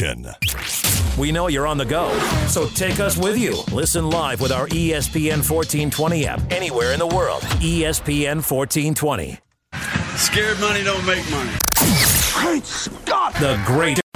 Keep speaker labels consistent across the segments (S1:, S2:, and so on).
S1: Nation.
S2: We know you're on the go, so take us with you. Listen live with our ESPN 1420 app anywhere in the world. ESPN 1420.
S3: Scared money don't make money.
S1: Great Scott!
S2: The great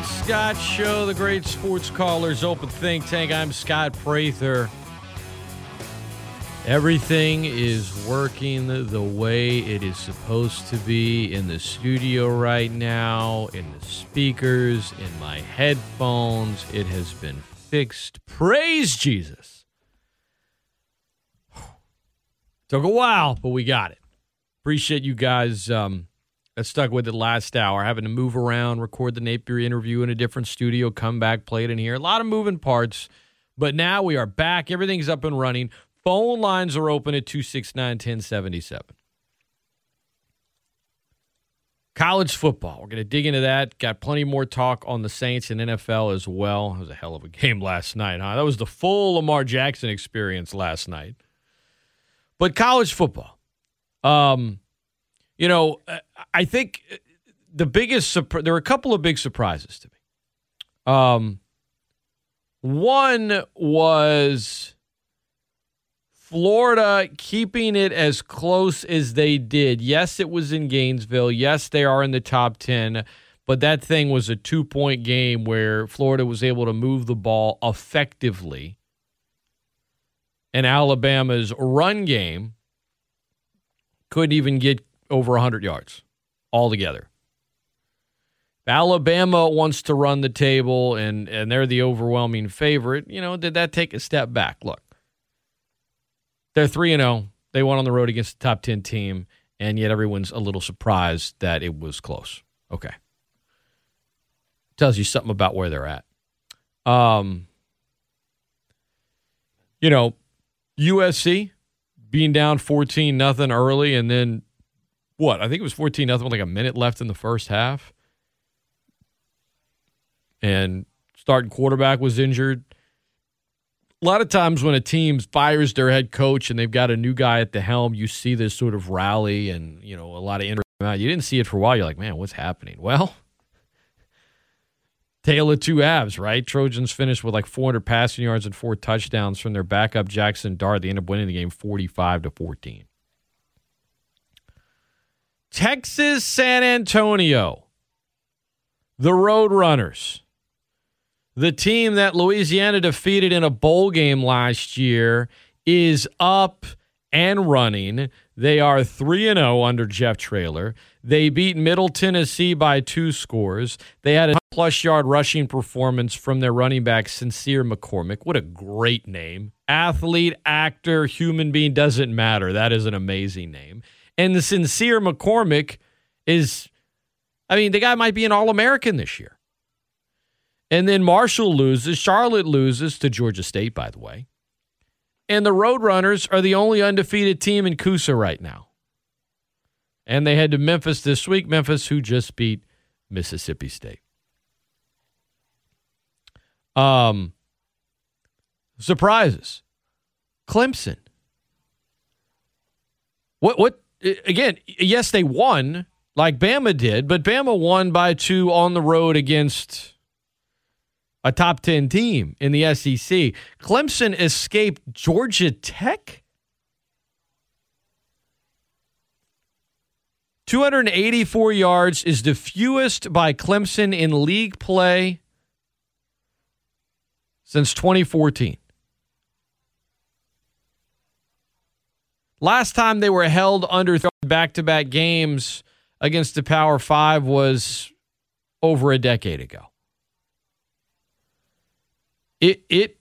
S4: Great Scott Show, the Great Sports Callers Open Think Tank. I'm Scott Prather. Everything is working the way it is supposed to be in the studio right now, in the speakers, in my headphones. It has been fixed. Praise Jesus. Took a while, but we got it. Appreciate you guys um, stuck with it last hour, having to move around, record the Napier interview in a different studio, come back, play it in here. A lot of moving parts, but now we are back. Everything's up and running. Phone lines are open at 269 1077. College football. We're going to dig into that. Got plenty more talk on the Saints and NFL as well. It was a hell of a game last night, huh? That was the full Lamar Jackson experience last night. But college football. Um, you know, uh, I think the biggest there were a couple of big surprises to me. Um, one was Florida keeping it as close as they did. Yes, it was in Gainesville. Yes, they are in the top 10, but that thing was a two point game where Florida was able to move the ball effectively. And Alabama's run game couldn't even get over 100 yards altogether. Alabama wants to run the table and, and they're the overwhelming favorite. You know, did that take a step back? Look, they're 3 and 0. They won on the road against the top 10 team, and yet everyone's a little surprised that it was close. Okay. Tells you something about where they're at. Um, you know, USC being down 14 nothing early and then what? I think it was 14 nothing with like a minute left in the first half. And starting quarterback was injured. A lot of times when a team fires their head coach and they've got a new guy at the helm, you see this sort of rally and, you know, a lot of interest. You didn't see it for a while. You're like, man, what's happening? Well, Tale of two halves, right? Trojans finished with like 400 passing yards and four touchdowns from their backup Jackson Dart. They end up winning the game 45 to 14. Texas San Antonio, the Roadrunners, the team that Louisiana defeated in a bowl game last year, is up and running. They are 3 and 0 under Jeff Traylor. They beat Middle Tennessee by two scores. They had a plus yard rushing performance from their running back, Sincere McCormick. What a great name. Athlete, actor, human being, doesn't matter. That is an amazing name. And the Sincere McCormick is, I mean, the guy might be an All American this year. And then Marshall loses. Charlotte loses to Georgia State, by the way. And the Roadrunners are the only undefeated team in CUSA right now. And they head to Memphis this week. Memphis, who just beat Mississippi State. Um, surprises. Clemson. What? What? Again, yes, they won like Bama did, but Bama won by two on the road against a top 10 team in the SEC. Clemson escaped Georgia Tech. 284 yards is the fewest by Clemson in league play since 2014. Last time they were held under back to back games against the Power Five was over a decade ago. It, it,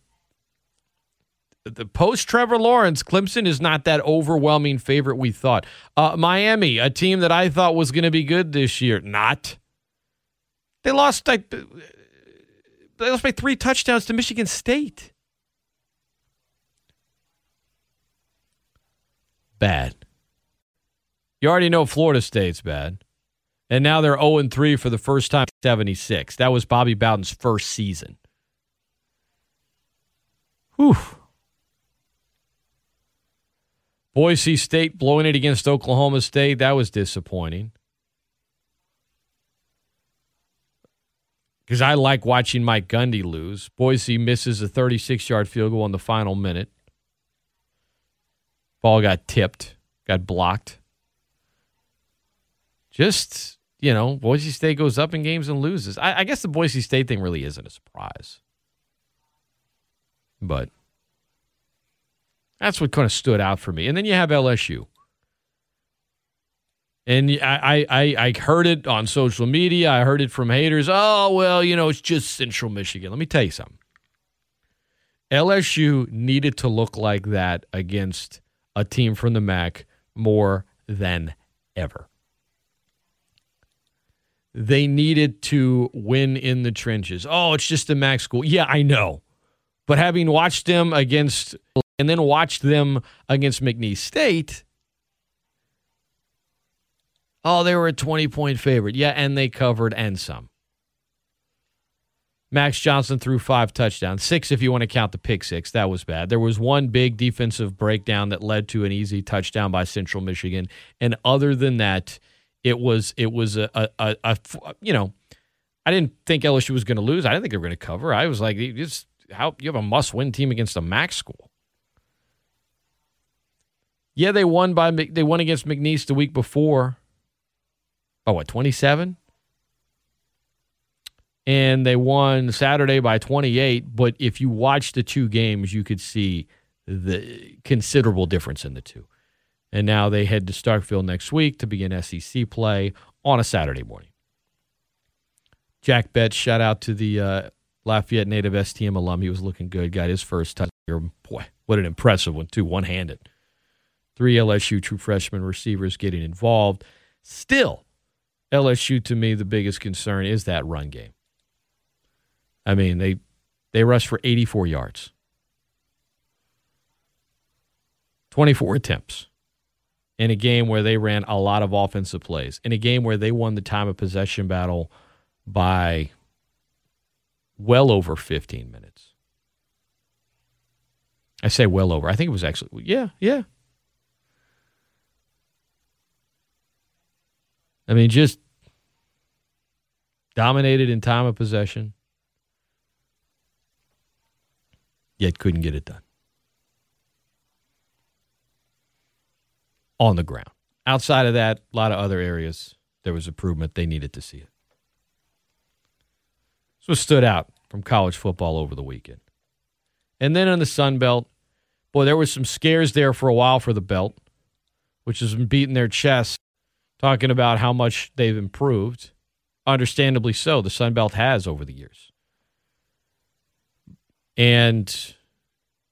S4: the post Trevor Lawrence, Clemson is not that overwhelming favorite we thought. Uh, Miami, a team that I thought was going to be good this year, not. They lost like they lost by three touchdowns to Michigan State. Bad. You already know Florida State's bad. And now they're 0 3 for the first time 76. That was Bobby Bowden's first season. Whew. Boise State blowing it against Oklahoma State. That was disappointing. Because I like watching Mike Gundy lose. Boise misses a 36 yard field goal in the final minute. Ball got tipped, got blocked. Just you know, Boise State goes up in games and loses. I, I, guess the Boise State thing really isn't a surprise. But that's what kind of stood out for me. And then you have LSU. And I, I, I heard it on social media. I heard it from haters. Oh, well, you know, it's just Central Michigan. Let me tell you something. LSU needed to look like that against a team from the MAC more than ever they needed to win in the trenches. Oh, it's just a MAC school. Yeah, I know. But having watched them against and then watched them against McNeese State, oh, they were a 20 point favorite. Yeah, and they covered and some. Max Johnson threw five touchdowns, six if you want to count the pick six. That was bad. There was one big defensive breakdown that led to an easy touchdown by Central Michigan. And other than that, it was it was a, a, a, a you know I didn't think LSU was going to lose. I didn't think they were going to cover. I was like, just how you have a must-win team against a MAC school. Yeah, they won by they won against McNeese the week before. By what twenty seven? And they won Saturday by twenty eight. But if you watch the two games, you could see the considerable difference in the two. And now they head to Starkville next week to begin SEC play on a Saturday morning. Jack Bech, shout out to the uh, Lafayette native STM alum. He was looking good. Got his first touchdown. Boy, what an impressive one, too, one handed. Three LSU true freshman receivers getting involved. Still, LSU to me, the biggest concern is that run game. I mean, they they rushed for 84 yards, 24 attempts in a game where they ran a lot of offensive plays, in a game where they won the time of possession battle by well over 15 minutes. I say well over. I think it was actually, yeah, yeah. I mean, just dominated in time of possession, yet couldn't get it done. on the ground. Outside of that, a lot of other areas there was improvement. They needed to see it. So it stood out from college football over the weekend. And then in the Sun Belt, boy, there was some scares there for a while for the belt, which has been beating their chests, talking about how much they've improved. Understandably so. The Sun Belt has over the years. And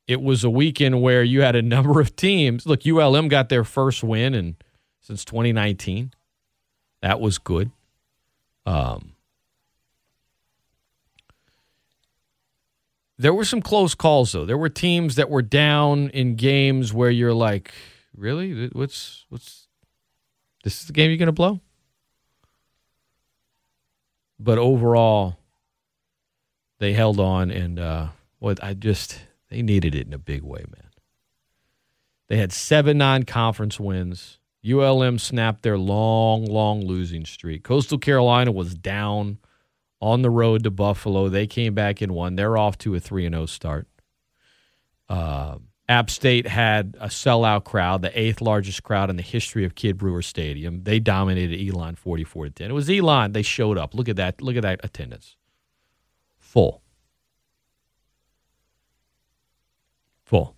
S4: it was a weekend where you had a number of teams. Look, ULM got their first win and since 2019. That was good. Um, there were some close calls though. There were teams that were down in games where you're like, really? What's what's this is the game you're going to blow? But overall, they held on, and uh, what I just they needed it in a big way, man. They had seven non conference wins. ULM snapped their long, long losing streak. Coastal Carolina was down on the road to Buffalo. They came back and won. They're off to a 3 0 start. Uh, App State had a sellout crowd, the eighth largest crowd in the history of Kidd Brewer Stadium. They dominated Elon 44 to 10. It was Elon. They showed up. Look at that. Look at that attendance. Full. Full.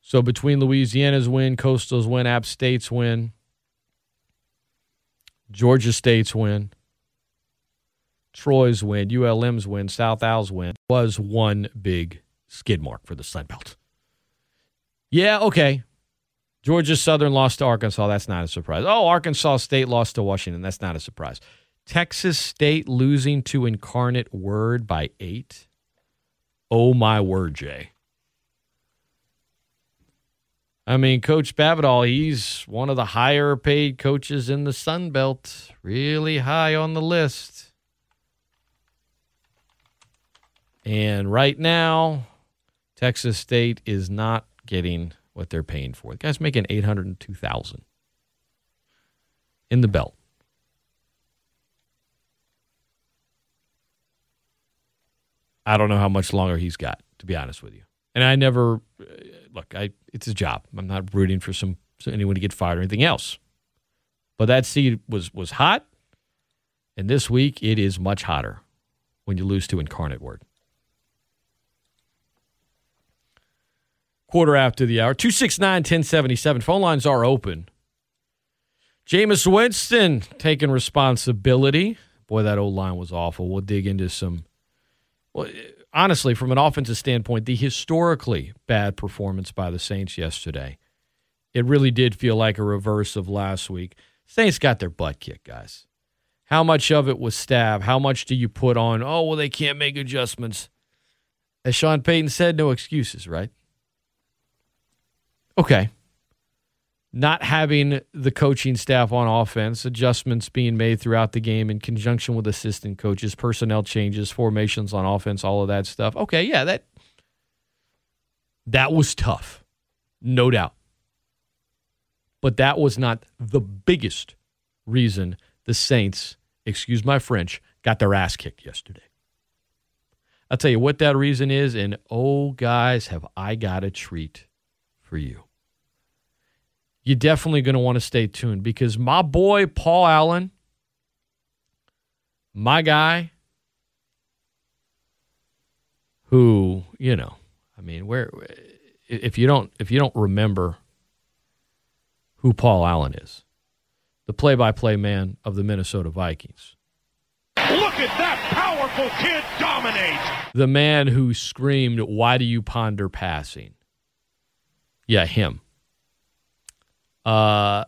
S4: So between Louisiana's win, Coastal's win, App State's win, Georgia State's win, Troy's win, ULM's win, South Al's win was one big skid mark for the Sun Belt. Yeah, okay. Georgia Southern lost to Arkansas. That's not a surprise. Oh, Arkansas State lost to Washington. That's not a surprise. Texas State losing to Incarnate Word by eight. Oh my word, Jay. I mean, Coach Spavital, he's one of the higher paid coaches in the Sun Belt, really high on the list. And right now, Texas State is not getting what they're paying for. The guy's making 802,000 in the belt. I don't know how much longer he's got, to be honest with you. And I never uh, look. I it's his job. I'm not rooting for some anyone to get fired or anything else. But that seed was was hot, and this week it is much hotter when you lose to Incarnate Word. Quarter after the hour, 269 1077. Phone lines are open. Jameis Winston taking responsibility. Boy, that old line was awful. We'll dig into some. Well, honestly, from an offensive standpoint, the historically bad performance by the Saints yesterday, it really did feel like a reverse of last week. Saints got their butt kicked, guys. How much of it was stab? How much do you put on, oh, well, they can't make adjustments? As Sean Payton said, no excuses, right? Okay. Not having the coaching staff on offense, adjustments being made throughout the game in conjunction with assistant coaches, personnel changes, formations on offense, all of that stuff. Okay, yeah, that that was tough. No doubt. But that was not the biggest reason the Saints, excuse my French, got their ass kicked yesterday. I'll tell you what that reason is, and oh, guys, have I got a treat for you you're definitely going to want to stay tuned because my boy Paul Allen, my guy, who you know, I mean, where if you don't if you don't remember who Paul Allen is, the play-by-play man of the Minnesota Vikings.
S5: Look at that powerful kid dominate.
S4: The man who screamed, "Why do you ponder passing?" Yeah, him. Uh,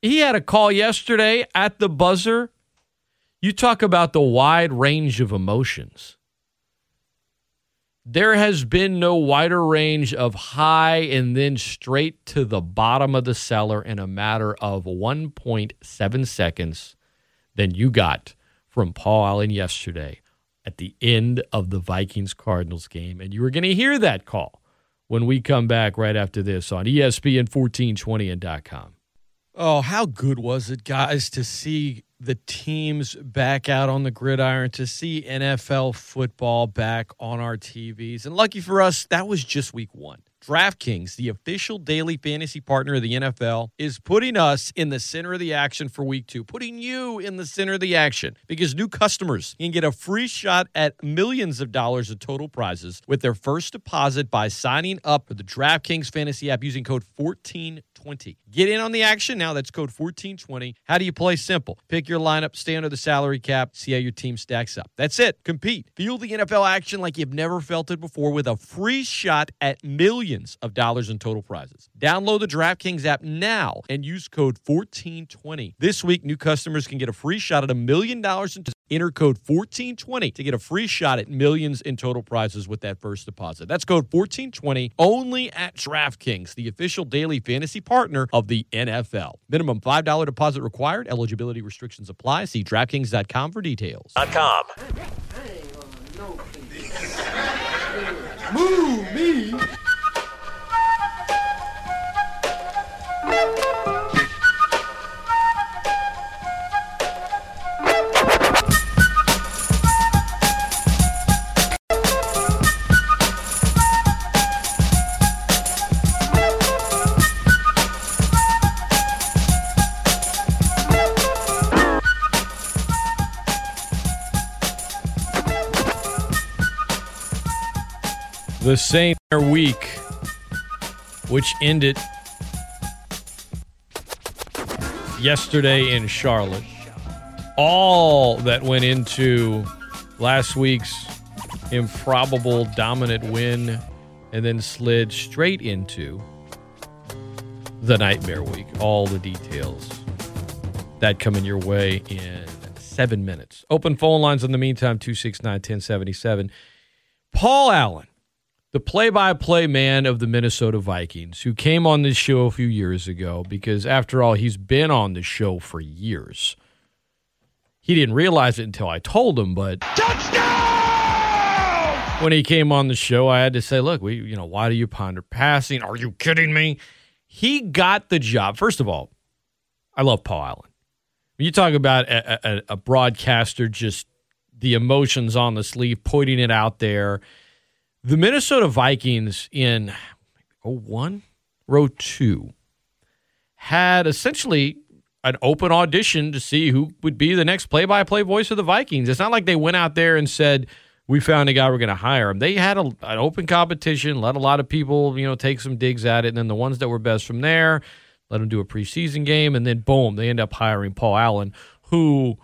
S4: he had a call yesterday at the buzzer. You talk about the wide range of emotions. There has been no wider range of high and then straight to the bottom of the cellar in a matter of 1.7 seconds than you got from Paul Allen yesterday at the end of the Vikings Cardinals game. And you were going to hear that call when we come back right after this on ESPN 1420 and .com. Oh, how good was it, guys, to see the teams back out on the gridiron, to see NFL football back on our TVs. And lucky for us, that was just week one. DraftKings, the official daily fantasy partner of the NFL, is putting us in the center of the action for week two, putting you in the center of the action because new customers can get a free shot at millions of dollars of total prizes with their first deposit by signing up for the DraftKings fantasy app using code 1420. Get in on the action now. That's code 1420. How do you play? Simple. Pick your lineup, stay under the salary cap, see how your team stacks up. That's it. Compete. Feel the NFL action like you've never felt it before with a free shot at millions millions of dollars in total prizes. Download the DraftKings app now and use code 1420. This week, new customers can get a free shot at a million dollars in enter code 1420 to get a free shot at millions in total prizes with that first deposit. That's code 1420 only at DraftKings, the official daily fantasy partner of the NFL. Minimum $5 deposit required. Eligibility restrictions apply. See DraftKings.com for details.
S2: .com.
S1: Move me.
S4: The same week, which ended yesterday in Charlotte. All that went into last week's improbable dominant win and then slid straight into the nightmare week. All the details that coming your way in seven minutes. Open phone lines in the meantime 269 1077. Paul Allen, the play by play man of the Minnesota Vikings, who came on this show a few years ago because, after all, he's been on the show for years. He didn't realize it until I told him, but.
S1: Touchdown!
S4: When he came on the show, I had to say, look, we, you know, why do you ponder passing? Are you kidding me? He got the job. First of all, I love Paul Allen. When you talk about a, a, a broadcaster, just the emotions on the sleeve, pointing it out there. The Minnesota Vikings in 01, row two, had essentially an open audition to see who would be the next play by play voice of the Vikings. It's not like they went out there and said, we found a guy we're going to hire him. They had a, an open competition, let a lot of people, you know, take some digs at it, and then the ones that were best from there, let them do a preseason game, and then boom, they end up hiring Paul Allen, who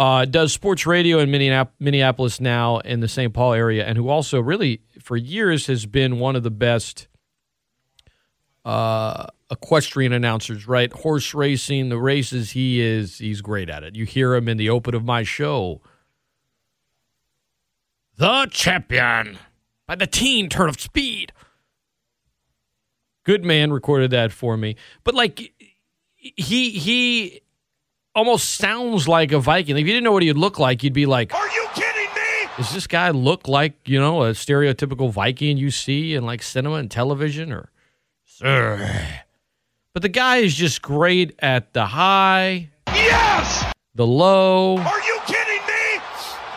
S4: uh, does sports radio in Minneapolis now in the St. Paul area, and who also really for years has been one of the best uh, equestrian announcers. Right, horse racing, the races, he is he's great at it. You hear him in the open of my show the champion by the teen turn of speed. Good man recorded that for me. But like he he almost sounds like a Viking. If you didn't know what he'd look like, you'd be like,
S1: Are you kidding?
S4: Does this guy look like, you know, a stereotypical Viking you see in like cinema and television or sir? But the guy is just great at the high.
S1: Yes!
S4: The low.
S1: Are you kidding me?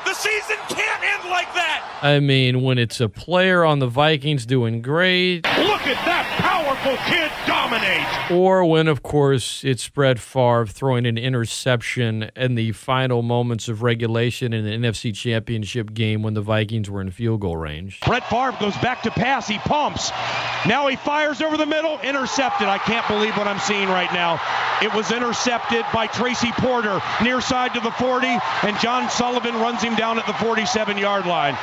S1: The season can't end like that!
S4: I mean, when it's a player on the Vikings doing great.
S1: Look at that powerful kid dominate!
S4: Or when, of course, it's Brett Favre throwing an interception in the final moments of regulation in the NFC Championship game when the Vikings were in field goal range.
S6: Brett Favre goes back to pass. He pumps. Now he fires over the middle. Intercepted. I can't believe what I'm seeing right now. It was intercepted by Tracy Porter near side to the 40, and John Sullivan runs him down at the 47 yard line.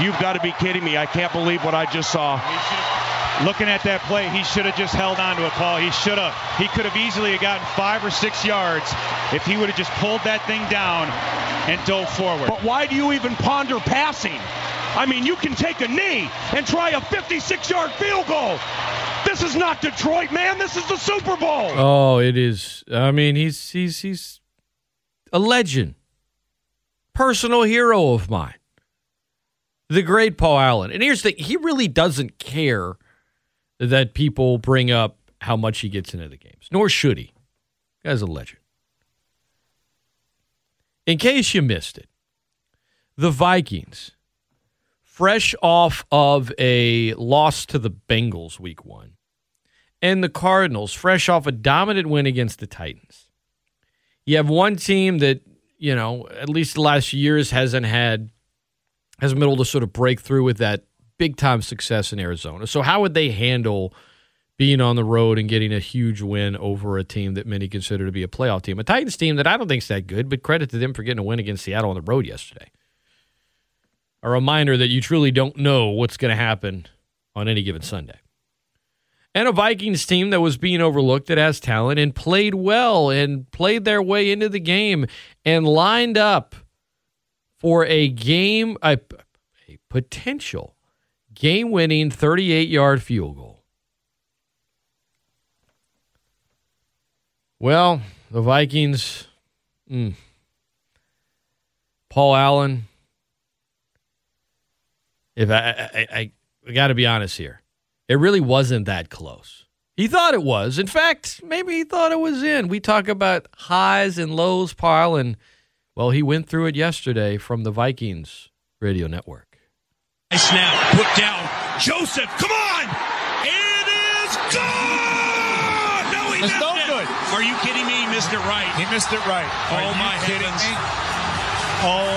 S6: You've got to be kidding me. I can't believe what I just saw.
S7: Looking at that play, he should have just held on to a call. He should have. He could have easily gotten five or six yards if he would have just pulled that thing down and dove forward.
S6: But why do you even ponder passing? I mean, you can take a knee and try a 56 yard field goal. This is not Detroit, man. This is the Super Bowl.
S4: Oh, it is. I mean, he's he's he's a legend, personal hero of mine, the great Paul Allen. And here's the he really doesn't care that people bring up how much he gets into the games, nor should he. Guy's a legend. In case you missed it, the Vikings, fresh off of a loss to the Bengals week one, and the Cardinals, fresh off a dominant win against the Titans. You have one team that, you know, at least the last years hasn't had, hasn't been able to sort of break through with that big time success in Arizona. So, how would they handle being on the road and getting a huge win over a team that many consider to be a playoff team? A Titans team that I don't think is that good, but credit to them for getting a win against Seattle on the road yesterday. A reminder that you truly don't know what's going to happen on any given Sunday. And a Vikings team that was being overlooked that has talent and played well and played their way into the game and lined up for a game, a, a potential game winning 38 yard field goal. Well, the Vikings, mm, Paul Allen. If I, I, I, I got to be honest here, it really wasn't that close. He thought it was. In fact, maybe he thought it was in. We talk about highs and lows, Paul, and well, he went through it yesterday from the Vikings radio network.
S1: I snap, put down. Joseph, come on! It is gone! No, he missed
S7: no
S1: it.
S7: good.
S1: Are you kidding me? He missed it right.
S7: He missed it right.
S1: Oh,
S7: Are you
S1: my
S7: kidding
S1: heavens.
S7: me? Oh.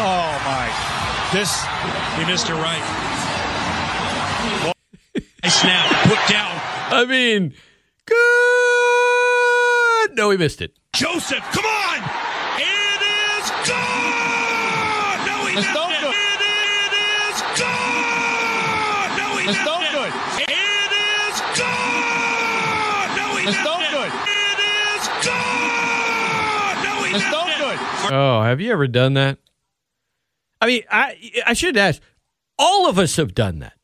S7: Oh my. This
S1: He missed it right. I snap, put down.
S4: I mean, good. No, he missed it.
S1: Joseph, come on!
S4: Oh, have you ever done that? I mean, I I should ask. All of us have done that.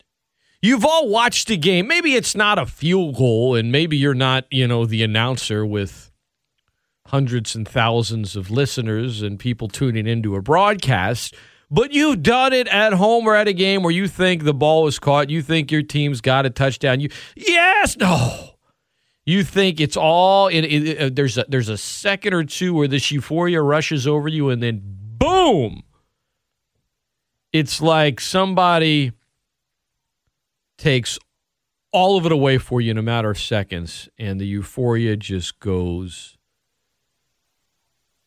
S4: You've all watched a game. Maybe it's not a field goal, and maybe you're not, you know, the announcer with hundreds and thousands of listeners and people tuning into a broadcast. But you've done it at home or at a game where you think the ball was caught. You think your team's got a touchdown. You yes, no. You think it's all in, in- uh, there's a there's a second or two where this euphoria rushes over you, and then boom. It's like somebody takes all of it away for you in a matter of seconds, and the euphoria just goes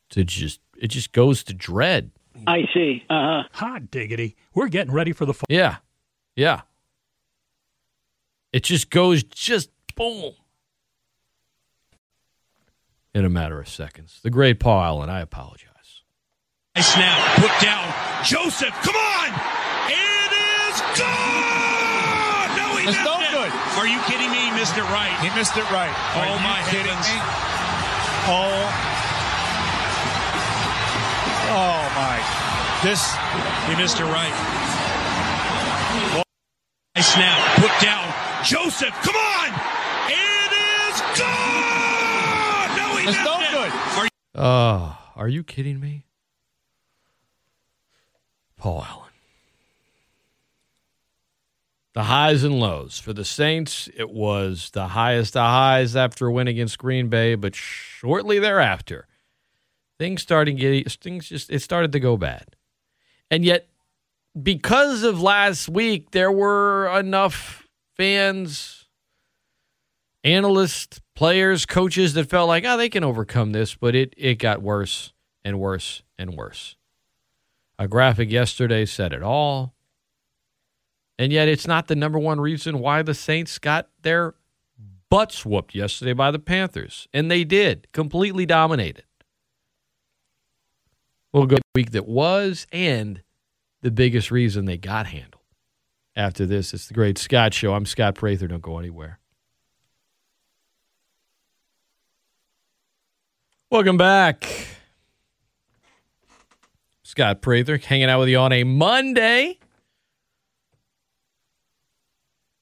S4: to just it just goes to dread.
S8: I see. Uh huh.
S9: Hot diggity. We're getting ready for the fall.
S4: Yeah. Yeah. It just goes just boom. In a matter of seconds. The great Paul Allen, I apologize.
S1: Nice snap, put down. Joseph, come on! It is gone! No, he
S10: It's
S1: missed
S10: no
S1: it.
S10: good.
S1: Are you kidding me? He missed it right.
S7: He missed it right.
S1: Oh,
S7: Are you
S1: my
S7: kidding
S1: heavens.
S7: me? Oh. Oh my. This
S1: He missed it right. Nice snap, put down. Joseph, come on!
S10: It's no good.
S1: Are you
S4: Oh, are you kidding me? Paul Allen. The highs and lows. For the Saints, it was the highest of highs after a win against Green Bay, but shortly thereafter, things started getting things just it started to go bad. And yet, because of last week, there were enough fans, analysts, players, coaches that felt like, oh, they can overcome this, but it, it got worse and worse and worse. A graphic yesterday said it all. And yet, it's not the number one reason why the Saints got their butts whooped yesterday by the Panthers. And they did, completely dominated. We'll go to the week that was and the biggest reason they got handled. After this, it's the Great Scott Show. I'm Scott Prather. Don't go anywhere. Welcome back. Scott Prather hanging out with you on a Monday.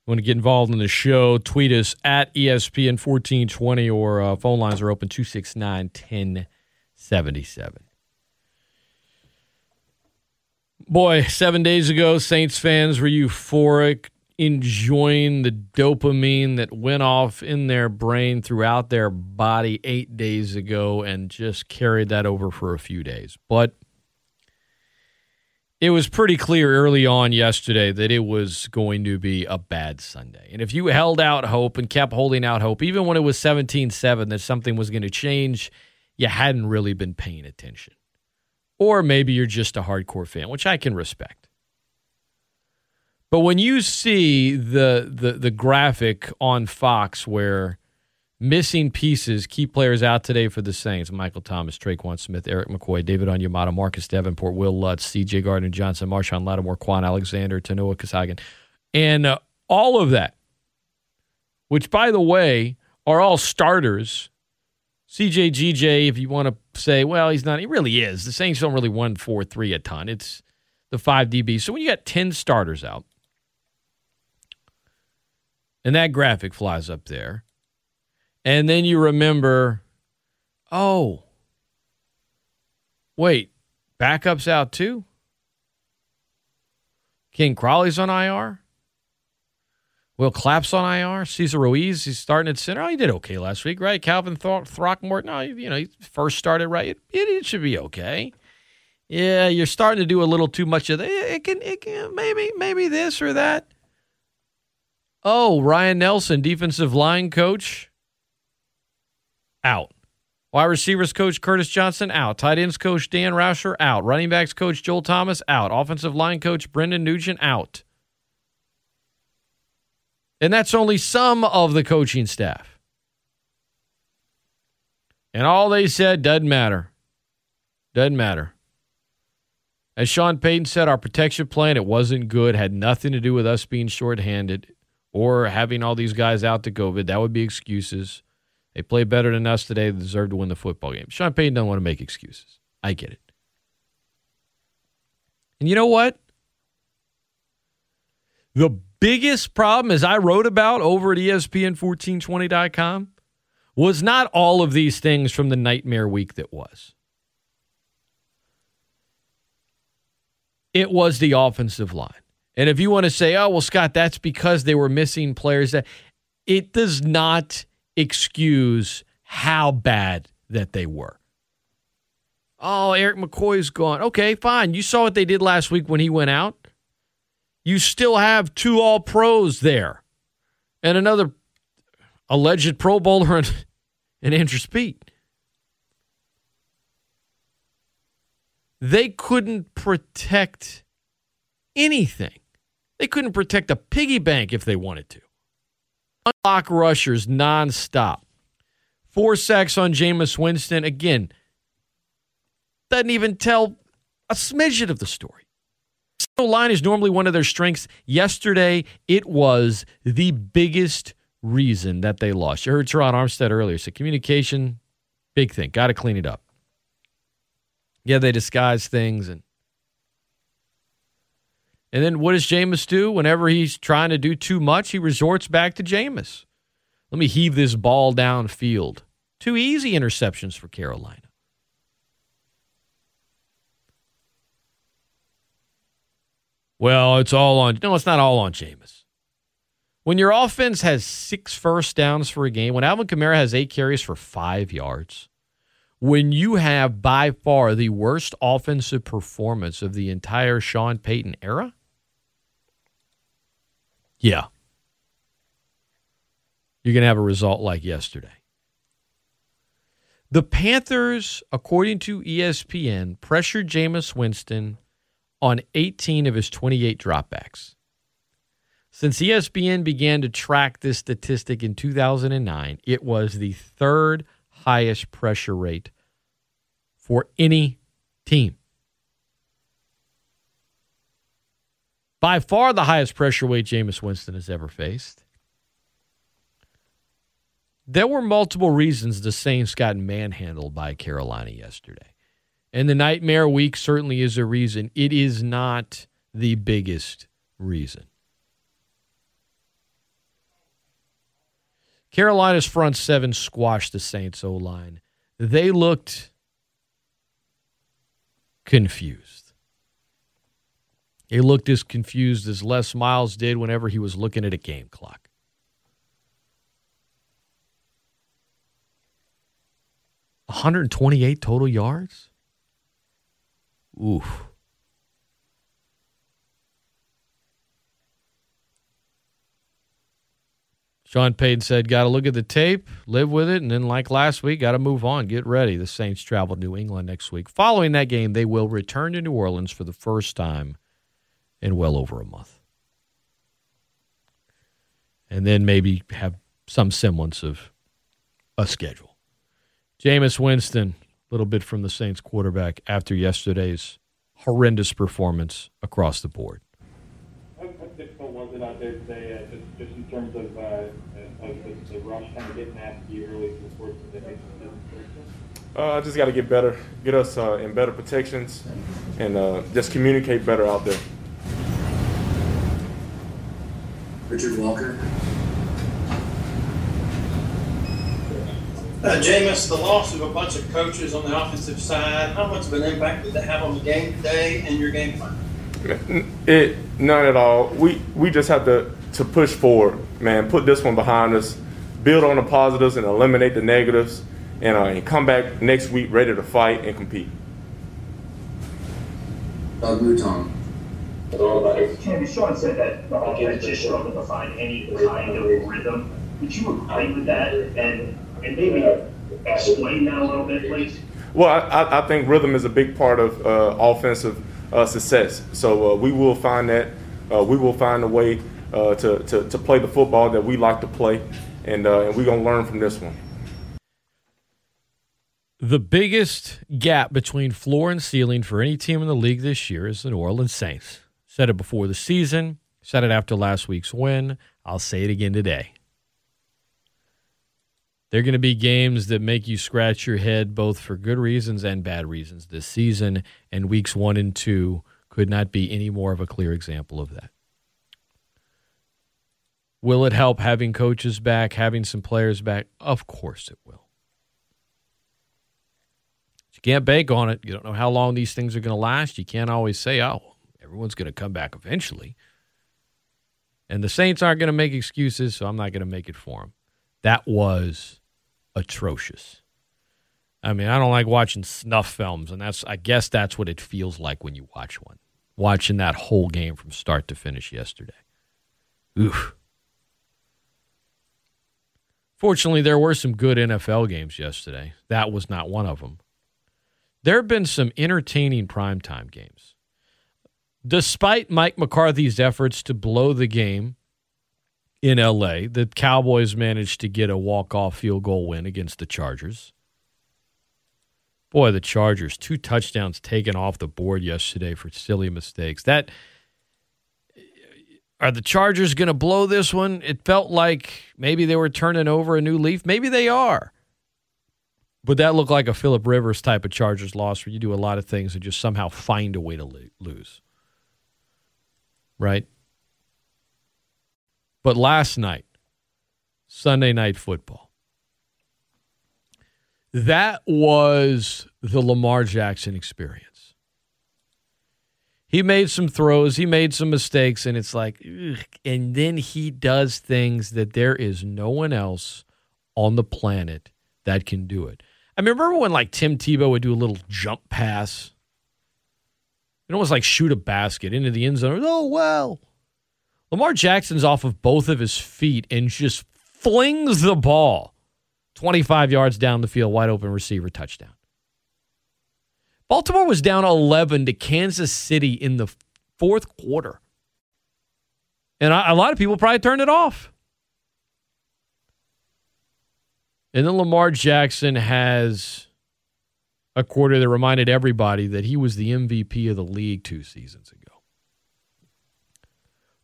S4: Want to get involved in the show? Tweet us at ESPN 1420 or uh, phone lines are open 269 1077. Boy, seven days ago, Saints fans were euphoric, enjoying the dopamine that went off in their brain throughout their body eight days ago and just carried that over for a few days. But it was pretty clear early on yesterday that it was going to be a bad Sunday. And if you held out hope and kept holding out hope, even when it was 17 7, that something was going to change, you hadn't really been paying attention. Or maybe you're just a hardcore fan, which I can respect. But when you see the the the graphic on Fox where missing pieces, key players out today for the Saints: Michael Thomas, Tre'Quan Smith, Erik McCoy, David Onyemata, Marcus Davenport, Will Lutz, C.J. Gardner Johnson, Marshon Lattimore, Kwon Alexander, Tanoh Kpassagnon, and uh, all of that, which by the way are all starters. CJ GJ, if you want to say, well, he's not, he really is. The Saints don't really 1 4 3 a ton. It's the 5 DB. So when you got 10 starters out, and that graphic flies up there, and then you remember, oh, wait, backup's out too? Ken Crawley's on IR? Will Clapp's on IR. Cesar Ruiz, he's starting at center. Oh, he did okay last week, right? Calvin Thro- Throckmorton, oh, no, you know, he first started right. It, it, it should be okay. Yeah, you're starting to do a little too much of that. It can, it can, maybe, maybe this or that. Oh, Ryan Nielsen, defensive line coach, out. Wide receivers coach Curtis Johnson out. Tight ends coach Dan Roushar out. Running backs coach Joel Thomas out. Offensive line coach Brendan Nugent out. And that's only some of the coaching staff. And all they said doesn't matter. Doesn't matter. As Sean Payton said, our protection plan, it wasn't good, had nothing to do with us being shorthanded or having all these guys out to COVID. That would be excuses. They played better than us today. They deserve to win the football game. Sean Payton doesn't want to make excuses. I get it. And you know what? The biggest problem, as I wrote about over at ESPN1420.com, was not all of these things from the nightmare week that was. It was the offensive line. And if you want to say, oh, well, Scott, that's because they were missing players, that it does not excuse how bad that they were. Oh, Erik McCoy's gone. Okay, fine. You saw what they did last week when he went out. You still have two all pros there and another alleged Pro Bowler and, and Andrus Peat. They couldn't protect anything. They couldn't protect a piggy bank if they wanted to. Unlock rushers nonstop. Four sacks on Jameis Winston. Again, doesn't even tell a smidget of the story. The line is normally one of their strengths. Yesterday, it was the biggest reason that they lost. You heard Terron Armstead earlier. So communication, big thing. Got to clean it up. Yeah, they disguise things and and then what does Jameis do? Whenever he's trying to do too much, he resorts back to Jameis. Let me heave this ball downfield. Two easy interceptions for Carolina. Well, it's all on. No, it's not all on Jameis. When your offense has six first downs for a game, when Alvin Kamara has eight carries for five yards, when you have by far the worst offensive performance of the entire Sean Payton era, yeah, you're going to have a result like yesterday. The Panthers, according to ESPN, pressured Jameis Winston on 18 of his 28 dropbacks. Since ESPN began to track this statistic in 2009, it was the third highest pressure rate for any team. By far the highest pressure weight Jameis Winston has ever faced. There were multiple reasons the Saints got manhandled by Carolina yesterday. And the nightmare week certainly is a reason. It is not the biggest reason. Carolina's front seven squashed the Saints O line. They looked confused. They looked as confused as Les Miles did whenever he was looking at a game clock. One hundred twenty-eight total yards. Oof. Sean Payton said, Got to look at the tape, live with it, and then, like last week, got to move on, get ready. The Saints travel to New England next week. Following that game, they will return to New Orleans for the first time in well over a month. And then maybe have some semblance of a schedule. Jameis Winston, a little bit from the Saints quarterback after yesterday's horrendous performance across the board.
S10: How, difficult was it out there today, uh, just, just in terms of, uh, of the, the, rush kind of getting after you early in the course of the
S8: uh, I just got to get better, get us uh, in better protections, and uh, just communicate better out there.
S11: Richard Walker.
S12: Uh, Jameis, the loss of a bunch of coaches on the offensive side, how much of an impact did that have on the game today and your game plan?
S8: It none at all. We we just have to to push forward, man. Put this one behind us, build on the positives and eliminate the negatives, and, uh, and come back next week ready to fight and compete.
S11: Doug Mouton.
S13: Tim, Sean said that the offense just struggled to find any kind of rhythm. Would you agree with that? And and maybe explain that a little bit, please?
S8: Well, I, I think rhythm is a big part of uh, offensive uh, success. So uh, we will find that. Uh, we will find a way uh, to, to, to, play the football that we like to play, and, uh, and we're going to learn from this one.
S4: The biggest gap between floor and ceiling for any team in the league this year is the New Orleans Saints. Said it before the season, said it after last week's win. I'll say it again today. They're going to be games that make you scratch your head both for good reasons and bad reasons this season, and weeks one and two could not be any more of a clear example of that. Will it help having coaches back, having some players back? Of course it will. You can't bank on it. You don't know how long these things are going to last. You can't always say, oh, everyone's going to come back eventually. And the Saints aren't going to make excuses, so I'm not going to make it for them. That was atrocious. I mean, I don't like watching snuff films, and that's I guess that's what it feels like when you watch one. Watching that whole game from start to finish yesterday. Oof. Fortunately, there were some good NFL games yesterday. That was not one of them. There have been some entertaining primetime games. Despite Mike McCarthy's efforts to blow the game in LA, the Cowboys managed to get a walk-off field goal win against the Chargers. Boy, the Chargers, two touchdowns taken off the board yesterday for silly mistakes. That are the Chargers going to blow this one? It felt like maybe they were turning over a new leaf. Maybe they are. Would that look like a Philip Rivers type of Chargers loss where you do a lot of things and just somehow find a way to lose? Right? But last night, Sunday night football, that was the Lamar Jackson experience he made some throws, he made some mistakes, and it's like, ugh. and then he does things that there is no one else on the planet that can do it. I remember when like Tim Tebow would do a little jump pass? It almost like shoot a basket into the end zone. Oh well. Lamar Jackson's off of both of his feet and just flings the ball 25 yards down the field, wide open receiver touchdown. Baltimore was down 11 to Kansas City in the fourth quarter. And a lot of people probably turned it off. And then Lamar Jackson has a quarter that reminded everybody that he was the MVP of the league two seasons ago.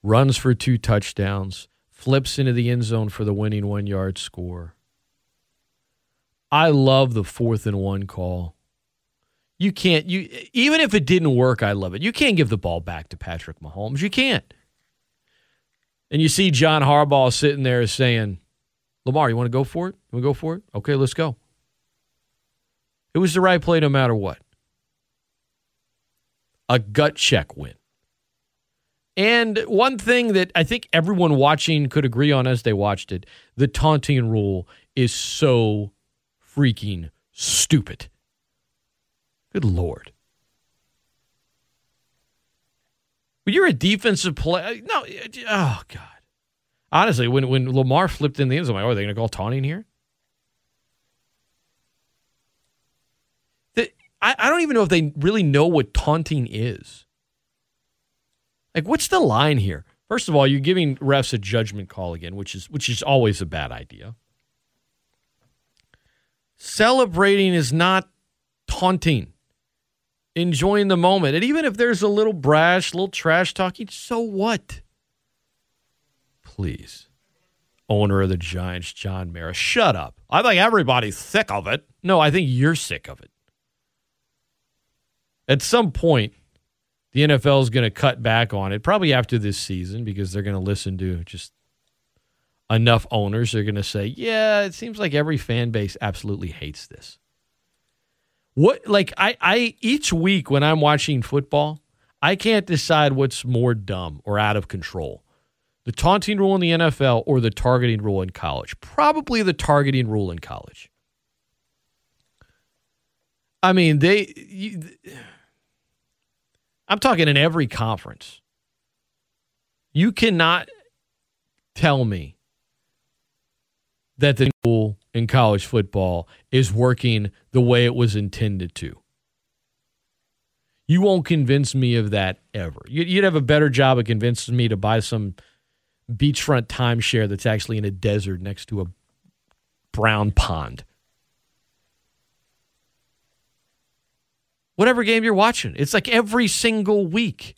S4: Runs for two touchdowns, flips into the end zone for the winning one yard score. I love the fourth and one call. You can't you even if it didn't work, I love it. You can't give the ball back to Patrick Mahomes. You can't. And you see John Harbaugh sitting there saying, Lamar, you want to go for it? You want to go for it? Okay, let's go. It was the right play no matter what. A gut check win. And one thing that I think everyone watching could agree on as they watched it the taunting rule is so freaking stupid. Good Lord. When you're a defensive player, uh, no, uh, oh, God. Honestly, when, when Lamar flipped in the end zone, I'm like, oh, are they going to call taunting here? The, I, I don't even know if they really know what taunting is. Like, what's the line here? First of all, you're giving refs a judgment call again, which is which is always a bad idea. Celebrating is not taunting enjoying the moment. And even if there's a little brash, little trash talking, so what? Please. Owner of the Giants, John Mara, shut up. I think everybody's sick of it. No, I think you're sick of it. At some point, the NFL is going to cut back on it, probably after this season, because they're going to listen to just enough owners. They're going to say, yeah, it seems like every fan base absolutely hates this. What like I I each week when I'm watching football, I can't decide what's more dumb or out of control. The taunting rule in the NFL or the targeting rule in college. Probably the targeting rule in college. I mean, they you, I'm talking in every conference. You cannot tell me that the rule in college football is working the way it was intended to. You won't convince me of that ever. You'd have a better job of convincing me to buy some beachfront timeshare that's actually in a desert next to a brown pond. Whatever game you're watching, it's like every single week.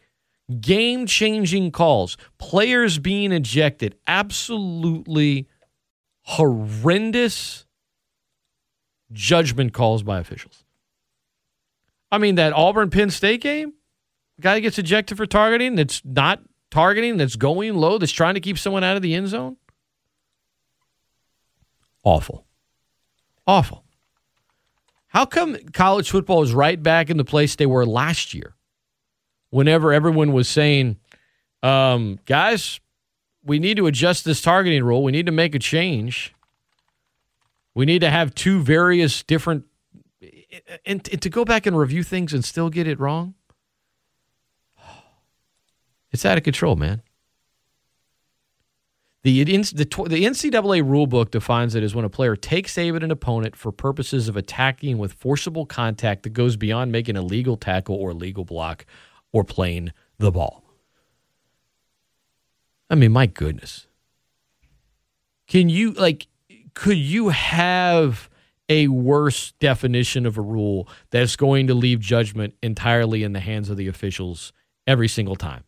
S4: Game changing calls, players being ejected, absolutely horrendous judgment calls by officials. I mean, that Auburn Penn State game, guy gets ejected for targeting that's not targeting, that's going low, that's trying to keep someone out of the end zone. Awful. Awful. How come college football is right back in the place they were last year? Whenever everyone was saying, um, guys, we need to adjust this targeting rule. We need to make a change. We need to have two various different. And, and to go back and review things and still get it wrong, it's out of control, man. The, the, NCAA rulebook defines it as when a player takes aim at an opponent for purposes of attacking with forcible contact that goes beyond making a legal tackle or legal block or playing the ball. I mean, my goodness. Can you, like, could you have a worse definition of a rule that's going to leave judgment entirely in the hands of the officials every single time?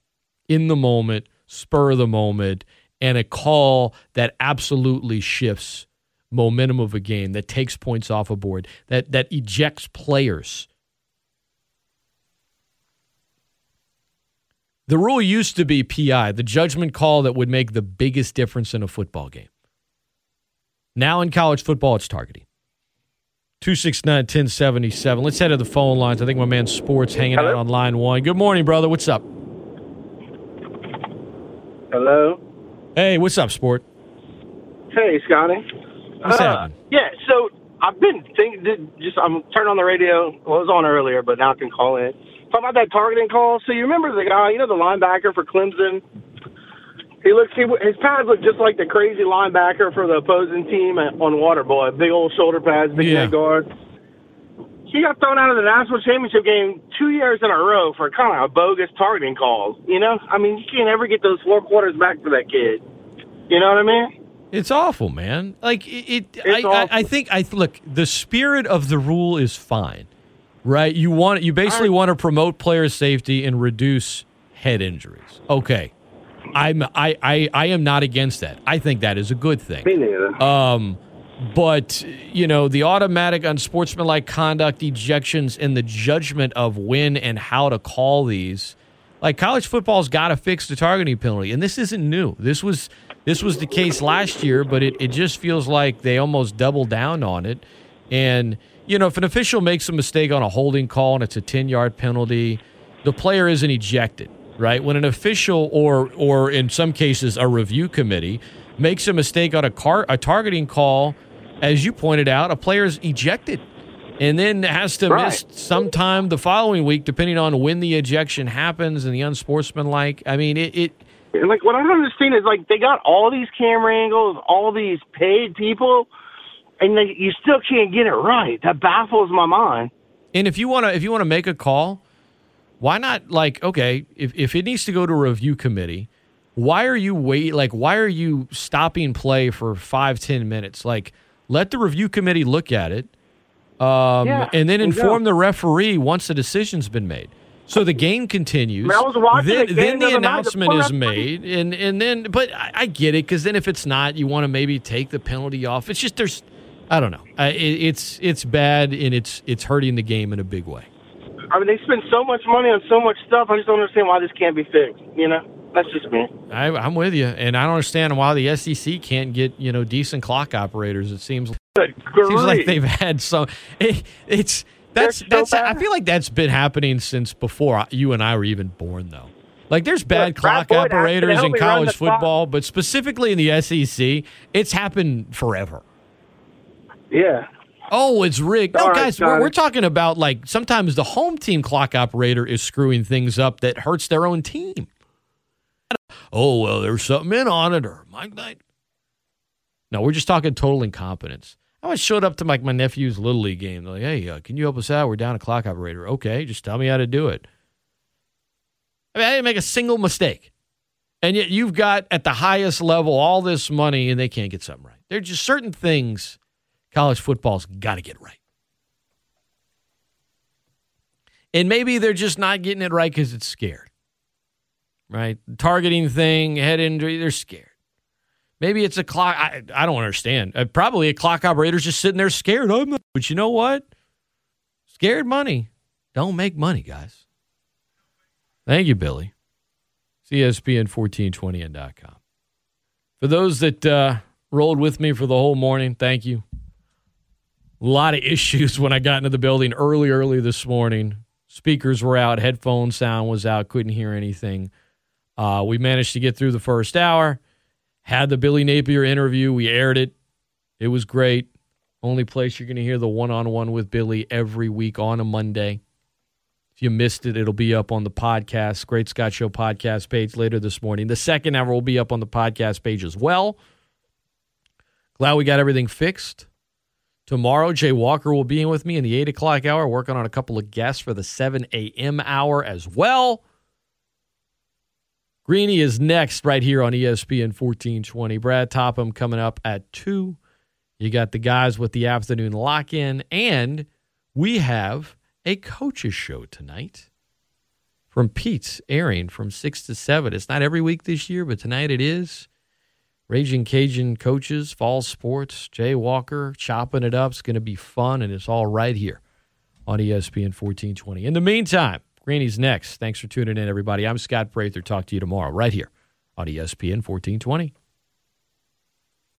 S4: In the moment, spur of the moment and a call that absolutely shifts momentum of a game, that takes points off a board, that that ejects players. The rule used to be PI, the judgment call that would make the biggest difference in a football game. Now in college football, it's targeting. 269 1077. Let's head to the phone lines. I think my man Sports hanging Hello? out on line one. Good morning, brother. What's up?
S14: Hello?
S4: Hey, what's up, sport?
S14: Hey, Scotty.
S4: What's
S14: uh,
S4: happening?
S14: Yeah, so I've been thinking. Just I'm turning on the radio. Well, it was on earlier, but now I can call in. Talk about that targeting call. So you remember the guy, you know, the linebacker for Clemson. He looks. He, his pads look just like the crazy linebacker for the opposing team on Waterboy. Big old shoulder pads, big
S4: Yeah.
S14: guard. He got thrown out of the national championship game two years in a row for kind of a bogus targeting calls. You know, I mean, you can't ever get those four quarters back for that kid. You know what I mean?
S4: It's awful, man. Like it. it
S14: It's
S4: I, I,
S14: awful.
S4: I think. I look. The spirit of the rule is fine, right? You want. You basically want to promote player safety and reduce head injuries. Okay. I'm. I. I. I am not against that. I think that is a good thing.
S14: Me neither.
S4: Um, but you know the automatic unsportsmanlike conduct ejections and the judgment of when and how to call these, like college football's got to fix the targeting penalty, and this isn't new. This was this was the case last year, but it, it just feels like they almost doubled down on it. And you know if an official makes a mistake on a holding call and it's a ten yard penalty, the player isn't ejected, right? When an official or or in some cases a review committee makes a mistake on a car a targeting call, as you pointed out, a player's ejected. And then has to
S14: Right.
S4: miss sometime the following week, depending on when the ejection happens and the unsportsmanlike. I mean, it, it
S14: And like what I don't understand is like they got all these camera angles, all these paid people, and they, you still can't get it right. That baffles my mind.
S4: And if you want to, if you want to make a call, why not like okay, if if it needs to go to a review committee, why are you wait like why are you stopping play for five ten minutes? Like let the review committee look at it, um,
S14: Yeah,
S4: and then inform the referee once the decision's been made. So the game continues.
S14: I
S4: then,
S14: the
S4: then
S14: the night, the
S4: announcement is made, and and then but I, I get it because then if it's not, you want to maybe take the penalty off. It's just there's, I don't know. Uh, it, it's it's bad and it's it's hurting the game in a big way.
S14: I mean, they spend so much money on so much stuff. I just don't understand why this can't be fixed. You know, that's just me.
S4: I, I'm with you, and I don't understand why the SEC can't get you know decent clock operators. It seems seems like they've had some. It, it's that's
S14: so
S4: that's. I feel like that's been happening since before you and I were even born, though. Like there's bad
S14: Look,
S4: clock
S14: Boyd asked me to
S4: operators in college
S14: the clock.
S4: football, but specifically in the SEC, it's happened forever.
S14: Yeah.
S4: Oh, it's rigged. No,
S14: All oh, right,
S4: guys, we're, we're talking about like sometimes the home team clock operator is screwing things up that hurts their own team. Oh well, there's something in on it, or Mike Knight. No, we're just talking total incompetence. I once showed up to like my nephew's little league game. They're like, "Hey, uh, can you help us out? We're down a clock operator." Okay, just tell me how to do it. I mean, I didn't make a single mistake, and yet you've got at the highest level all this money, and they can't get something right. There's just certain things college football's got to get right. And maybe they're just not getting it right because it's scared. Right? Targeting thing, head injury, they're scared. Maybe it's a clock. I, I don't understand. Uh, probably a clock operator's just sitting there scared. I'm not, but you know what? Scared money don't make money, guys. Thank you, Billy. CSPN1420n.com. For those that uh, rolled with me for the whole morning, thank you. A lot of issues when I got into the building early, early this morning. Speakers were out, headphone sound was out, couldn't hear anything. Uh, we managed to get through the first hour, had the Billy Napier interview. We aired it. It was great. Only place you're going to hear the one on one with Billy every week on a Monday. If you missed it, it'll be up on the podcast, Great Scott Show podcast page later this morning. The second hour will be up on the podcast page as well. Glad we got everything fixed. Tomorrow, Jay Walker will be in with me in the 8 o'clock hour, working on a couple of guests for the 7 a.m. hour as well. Greeny is next right here on ESPN 1420. Brad Topham coming up at 2. You got the guys with the afternoon lock in, and we have a coaches show tonight from Pete's airing from 6 to 7. It's not every week this year, but tonight it is. Raging Cajun coaches, fall sports, Jay Walker chopping it up. It's going to be fun, and it's all right here on ESPN 1420. In the meantime, Greeny's next. Thanks for tuning in, everybody. I'm Scott Prather. Talk to you tomorrow right here on ESPN 1420.